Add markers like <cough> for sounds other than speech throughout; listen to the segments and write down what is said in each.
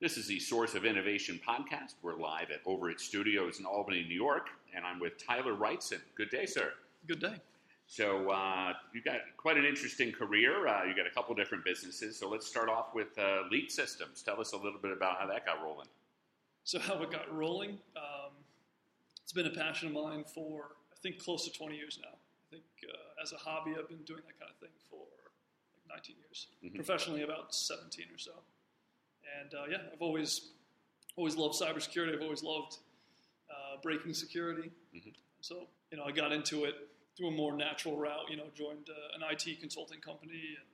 This is the Source of Innovation podcast. We're live at Over It Studios in Albany, New York, and I'm with Tyler Wrightson. Good day, sir. Good day. So uh, you got quite an interesting career. Uh, you got a couple different businesses. So let's start off with uh, Leet Systems. Tell us a little bit about how that got rolling. So how it got rolling? Um, it's been a passion of mine for I think close to 20 years now. I think uh, as a hobby, I've been doing that kind of thing for like 19 years. Mhm. Professionally, about 17 or so. And uh, yeah, I've always always loved cybersecurity. I've always loved uh, breaking security. Mhm. So you know, I got into it through a more natural route. You know, joined uh, an IT consulting company and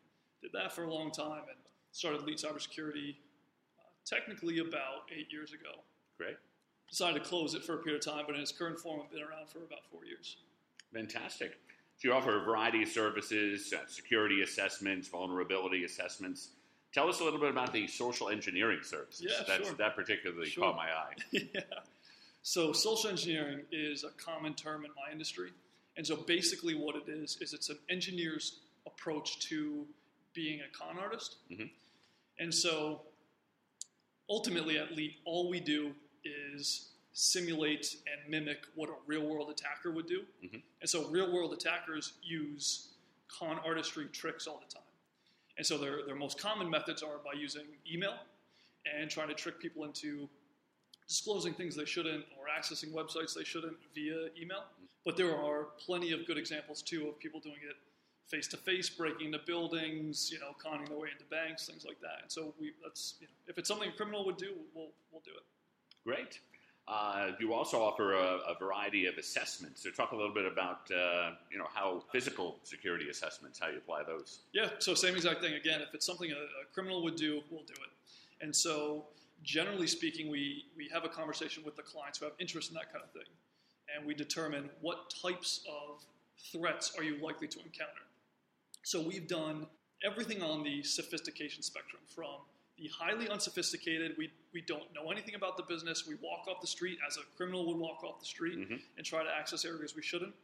did that for a long time, and started Leet Cybersecurity uh, technically about eight years ago. Great. Decided to close it for a period of time, but in its current form, I've been around for about four years. Fantastic. So you offer a variety of services, uh, security assessments, vulnerability assessments. Tell us a little bit about the social engineering services. Yeah, That's, sure. That particularly Sure. caught my eye. <laughs> yeah. So social engineering is a common term in my industry, and so basically what it is is it's an engineer's approach to being a con artist. Mhm. And so ultimately, at Leet, all we do is simulate and mimic what a real world attacker would do. Mhm. And so real world attackers use con artistry tricks all the time. And so their, their most common methods are by using email and trying to trick people into disclosing things they shouldn't or accessing websites they shouldn't via email. But there are plenty of good examples too of people doing it face to face, breaking into buildings, you know, conning their way into banks, things like that. And so we that's you know, if it's something a criminal would do, we'll we'll do it. Great. Uh, you also offer a, a variety of assessments. So talk a little bit about uh, you know how physical security assessments, how you apply those. Yeah, so same exact thing. Again, if it's something a, a criminal would do, we'll do it. And so, generally speaking, we, we have a conversation with the clients who have interest in that kind of thing, and we determine what types of threats are you likely to encounter. So we've done everything on the sophistication spectrum, from the highly unsophisticated, we, we don't know anything about the business, we walk off the street as a criminal would walk off the street Mhm. and try to access areas we shouldn't,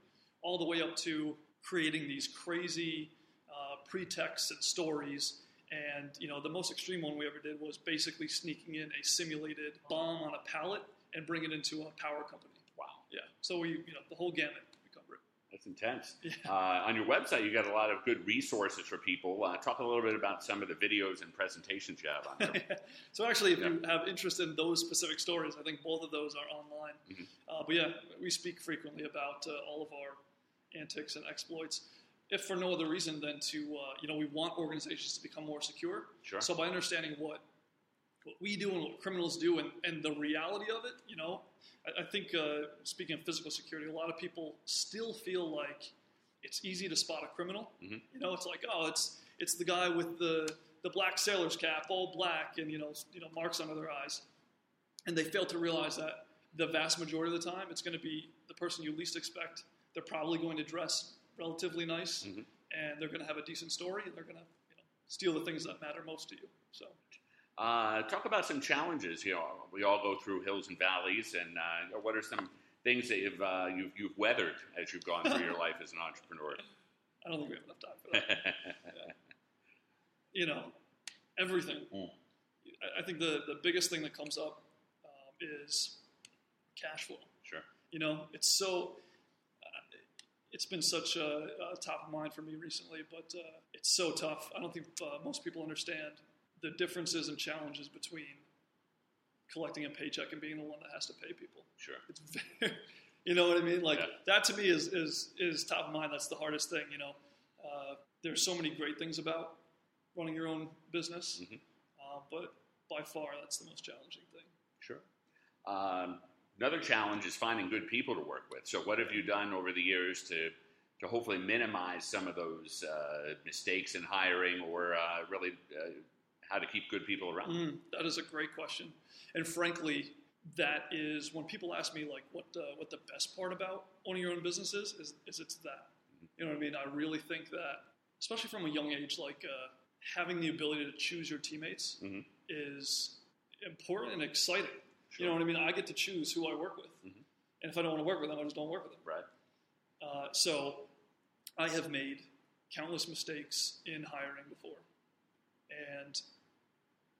all the way up to creating these crazy uh, pretexts and stories. And you know, the most extreme one we ever did was basically sneaking in a simulated bomb on a pallet and bring it into a power company. Wow, Yeah. So we, you know, the whole gamut we cover it. That's intense. Yeah. Uh, on your website, you got a lot of good resources for people. Uh, talk a little bit about some of the videos and presentations you have on there. <laughs> so actually, if you have interest in those specific stories, I think both of those are online. Mhm. Uh, but yeah, we speak frequently about uh, all of our antics and exploits, if for no other reason than to uh, you know we want organizations to become more secure. Sure. So by understanding what what we do and what criminals do and, and the reality of it, you know, I, I think uh, speaking of physical security, a lot of people still feel like it's easy to spot a criminal. Mhm. You know, it's like oh, it's it's the guy with the the black sailor's cap, all black, and you know you know marks under their eyes, and they fail to realize that the vast majority of the time it's going to be the person you least expect. They're probably going to dress relatively nice, Mhm. and they're going to have a decent story, and they're going to you know steal the things that matter most to you. So. Uh, talk about some challenges. You know, we all go through hills and valleys, and uh, what are some things that you've, uh, you've you've weathered as you've gone through your life as an entrepreneur? I don't think we have enough time for that. you know, everything. Mm. I, I think the, the biggest thing that comes up um, is cash flow. sure. You know, it's so. Uh, it's been such a, a top of mind for me recently, but uh, it's so tough. I don't think uh, most people understand the differences and challenges between collecting a paycheck and being the one that has to pay people. Sure. It's very, <laughs> you know what I mean? Like Yeah. that to me is, is is top of mind. That's the hardest thing. You know, uh, there's so many great things about running your own business, Mhm. uh, but by far that's the most challenging thing. Sure. Um, another challenge is finding good people to work with. So, what have you done over the years to to hopefully minimize some of those uh, mistakes in hiring, or uh, really uh, how to keep good people around? Mm, that is a great question, and frankly, that is when people ask me like what uh, what the best part about owning your own business is, is, is it's that. You know what I mean? I really think that, especially from a young age, like uh, having the ability to choose your teammates Mhm. is important and exciting. Sure. You know what I mean? I get to choose who I work with, Mhm. and if I don't want to work with them, I just don't work with them. Right. Uh, so I have made countless mistakes in hiring before, and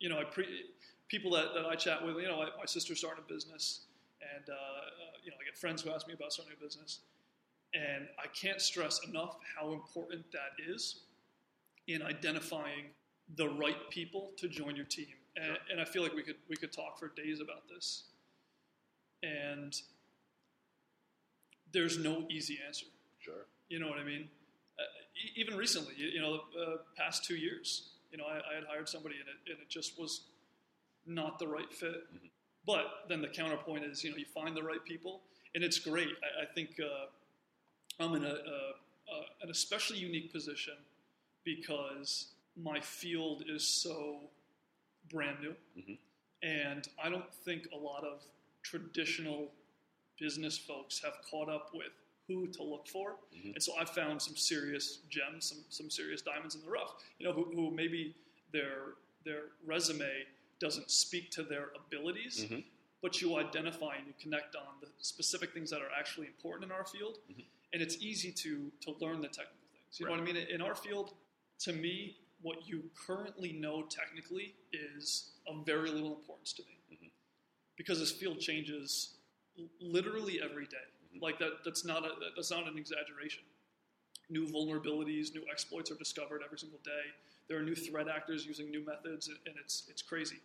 you know, I pre- people that, that I chat with, you know, my sister started a business, and uh, uh, you know, I get friends who ask me about starting a business, and I can't stress enough how important that is in identifying the right people to join your team. And, Sure. and I feel like we could we could talk for days about this. And there's no easy answer. Sure. You know what I mean? Uh, e- even recently, you, you know, the uh, past two years, you know, I, I had hired somebody and it, and it just was not the right fit. Mhm. But then the counterpoint is, you know, you find the right people, and it's great. I, I think uh, I'm in a, a, a, an especially unique position because my field is so brand new, Mhm. and I don't think a lot of traditional business folks have caught up with who to look for. Mhm. And so I found some serious gems, some some serious diamonds in the rough. You know, who, who maybe their their resume doesn't speak to their abilities, Mhm. but you identify and you connect on the specific things that are actually important in our field, Mhm. and it's easy to to learn the technical things. You know what I mean? In our field, to me, what you currently know technically is of very little importance to me, Mhm. because this field changes literally every day. Mhm. Like that, that's not a, that's not an exaggeration. New vulnerabilities, new exploits are discovered every single day. There are new threat actors using new methods, and and it's it's crazy.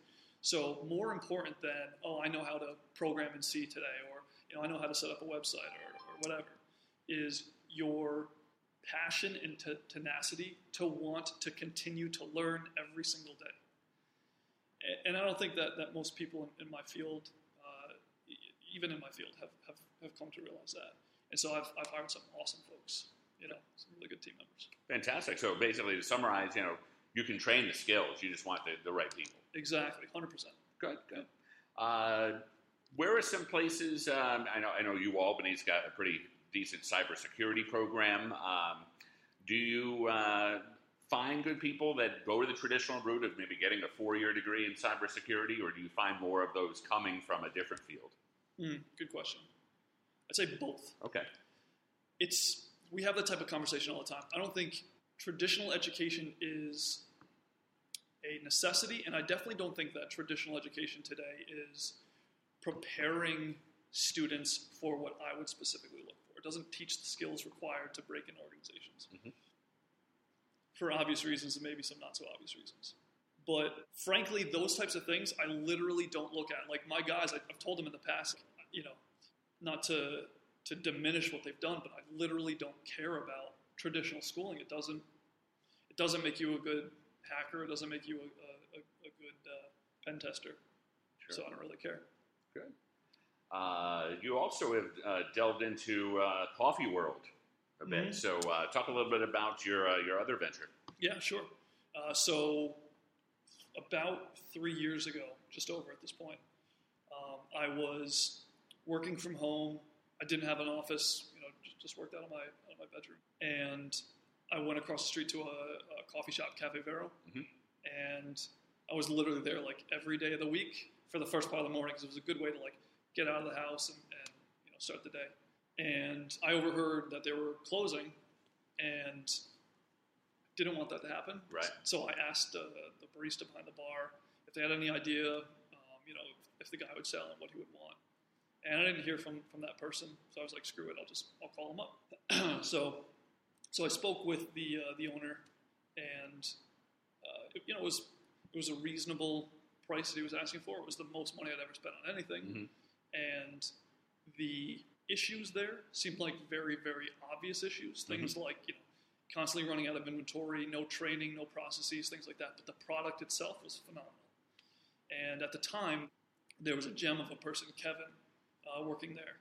So more important than oh, I know how to program in C today, or you know, I know how to set up a website, or, or whatever, is your passion and te- tenacity to want to continue to learn every single day. A- And I don't think that, that most people in, in my field, uh, even in my field, have, have, have come to realize that. And so I've, I've hired some awesome folks, you know, some really good team members. Fantastic. So basically, to summarize, you know, you can train the skills. You just want the, the right people. Exactly, 100%. Good, good. Uh, where are some places? Um, I know, I know, U Albany's got a pretty decent cybersecurity program. Um, do you uh, find good people that go to the traditional route of maybe getting a four-year degree in cybersecurity, or do you find more of those coming from a different field? Mm, good question. I'd say both. Okay. it's we have that type of conversation all the time. I don't think traditional education is a necessity, and I definitely don't think that traditional education today is preparing students for what I would specifically look for. It doesn't teach the skills required to break in organizations. Mhm. For obvious reasons and maybe some not so obvious reasons. But frankly, those types of things I literally don't look at. Like my guys, I've told them in the past, you know, not to to diminish what they've done, but I literally don't care about traditional schooling. It doesn't it doesn't make you a good hacker. It doesn't make you a, a, a good uh, pen tester. Sure. So I don't really care. Good. Uh, you also have uh, delved into uh, coffee world a bit. Mhm. So uh, talk a little bit about your uh, your other venture. Yeah, sure. Uh, so about three years ago, just over at this point, um, I was working from home. I didn't have an office, you know, just, just worked out of my out of my bedroom, and I went across the street to a, a coffee shop, Cafe Vero, Mhm. and I was literally there like every day of the week for the first part of the morning because it was a good way to like get out of the house and, and you know start the day. And I overheard that they were closing, and didn't want that to happen. Right. So I asked uh, the barista behind the bar if they had any idea, um, you know, if the guy would sell and what he would want. And I didn't hear from, from that person, so I was like, screw it, I'll just I'll call him up. <clears throat> so so I spoke with the uh, the owner, and uh, it, you know it was it was a reasonable price that he was asking for. It was the most money I'd ever spent on anything, Mhm. and the issues there seemed like very very obvious issues. Things like you know constantly running out of inventory, no training, no processes, things like that. But the product itself was phenomenal. And at the time, there was a gem of a person, Kevin, uh, working there,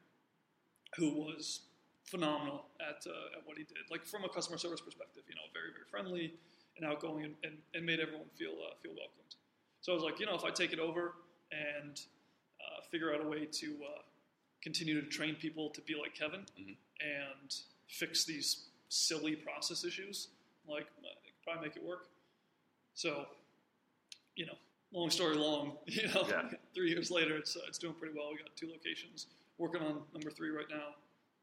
who was phenomenal at, uh, at what he did. Like from a customer service perspective, you know, very very friendly and outgoing, and, and, and made everyone feel uh, feel welcomed. So I was like, you know, if I take it over and uh, figure out a way to uh, continue to train people to be like Kevin Mhm. and fix these silly process issues, like uh, I could probably make it work. So, you know, long story long, <laughs> you know, Yeah. <laughs> three years later, it's uh, it's doing pretty well. We got two locations, working on number three right now,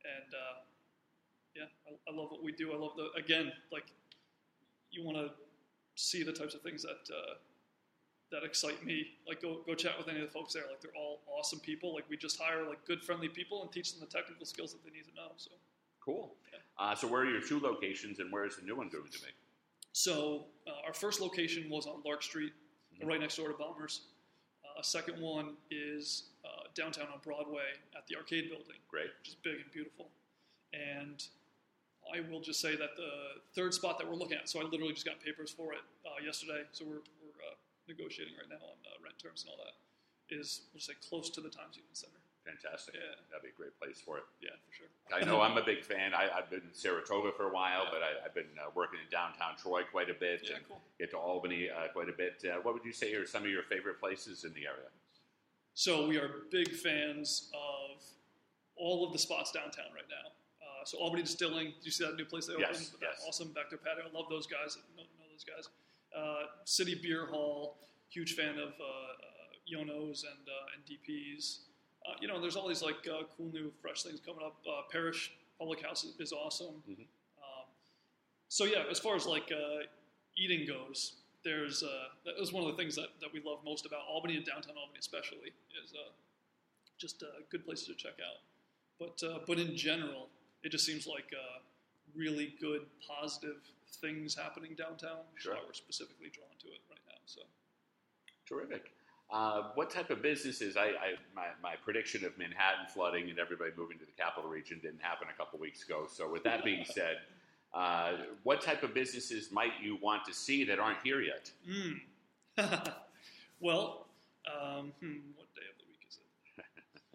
and uh, yeah, I, I love what we do. I love the again, like you want to see the types of things that uh, that excite me. Like go go chat with any of the folks there. Like they're all awesome people. Like we just hire like good friendly people and teach them the technical skills that they need to know. So Cool. Yeah. Uh, so where are your two locations, and where is the new one going to be? so uh, our first location was on Lark Street. Right next door to Bombers. Uh, a second one is uh, downtown on Broadway at the Arcade Building. Great. which is big and beautiful. And I will just say that the third spot that we're looking at, so I literally just got papers for it uh, yesterday, so we're, we're uh, negotiating right now on uh, rent terms and all that, is we'll just say close to the Times Union Center. Fantastic. Yeah. That'd be a great place for it. Yeah, for sure. I know I'm a big fan. I, I've been in Saratoga for a while, but I, I've been uh, working in downtown Troy quite a bit. Yeah, and cool. Get to Albany uh, quite a bit. Uh, what would you say are some of your favorite places in the area? So we are big fans of all of the spots downtown right now. Uh, so Albany Distilling, did you see that new place they opened? Yes, yes. Awesome back there patio. I love those guys. Know, know those guys. Uh, City Beer Hall, huge fan of uh, uh, Yonos and uh, and DPs. Uh, you know, there's all these like uh, cool new fresh things coming up. Uh, Parish Public House is, is awesome. Mhm. Um, so yeah, as far as like uh, eating goes, there's uh, that was one of the things that, that we love most about Albany and downtown Albany especially is uh, just uh, good places to check out. But uh, but in general, it just seems like uh, really good positive things happening downtown. Sure. So we're specifically drawn to it right now. So Terrific. Uh, what type of businesses? I, I my, my prediction of Manhattan flooding and everybody moving to the capital region didn't happen a couple weeks ago. So with that being said, uh, what type of businesses might you want to see that aren't here yet? Mm. <laughs> well, um, hmm, what day of the week is it?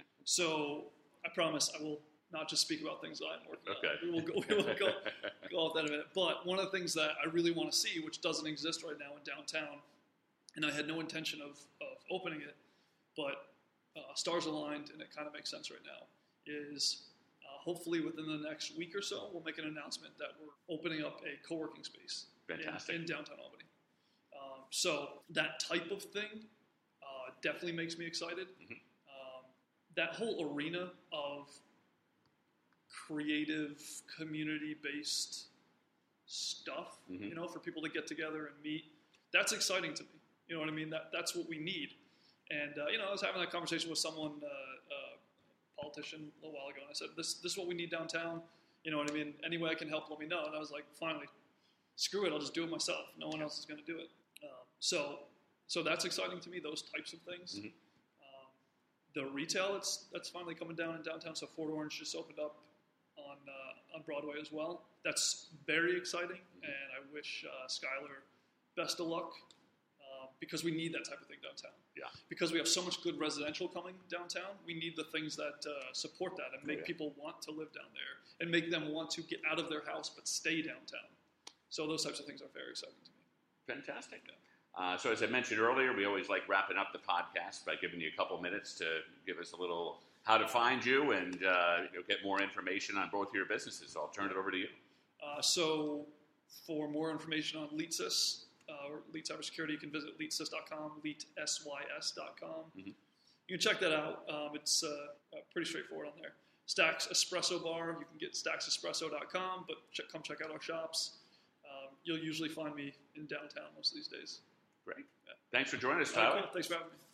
<laughs> so I promise I will not just speak about things that I'm working Okay. on. We will go. We will go. go off that in a minute. But one of the things that I really want to see, which doesn't exist right now in downtown, and I had no intention of, of opening it, but uh, stars aligned and it kind of makes sense right now, is uh, hopefully within the next week or so, we'll make an announcement that we're opening up a co working space in- Fantastic. in, downtown Albany. Um, so that type of thing uh, definitely makes me excited. Mhm. Um, that whole arena of creative, community-based stuff, Mhm. you know, for people to get together and meet, that's exciting to me. You know what I mean? That that's what we need. And uh, you know, I was having that conversation with someone, uh, uh, politician, a little while ago, and I said, "This this is what we need downtown." You know what I mean? Any way I can help, let me know. And I was like, finally, screw it, I'll just do it myself. No one else is going to do it. Um, so, so that's exciting to me. Those types of things. Mhm. Um, the retail, it's that's finally coming down in downtown. So Fort Orange just opened up on uh, on Broadway as well. That's very exciting, and I wish uh, Skylar best of luck because we need that type of thing downtown. Yeah. Because we have so much good residential coming downtown, we need the things that uh, support that and make yeah. people want to live down there and make them want to get out of their house but stay downtown. So those types of things are very exciting to me. Fantastic. Uh, so, as I mentioned earlier, we always like wrapping up the podcast by giving you a couple minutes to give us a little how to find you and uh, you know, get more information on both of your businesses. So I'll turn it over to you. Uh, so, for more information on LeetSys uh, or Leet Cybersecurity, you can visit leetsys.com, leetsys.com. Mhm. You can check that out. Um, it's uh, uh, pretty straightforward on there. Stacks Espresso Bar, you can get stacksespresso.com, but check, come check out our shops. Um, you'll usually find me in downtown most of these days. Great. Yeah. Thanks for joining us, right, Tyler. cool. Thanks for having me.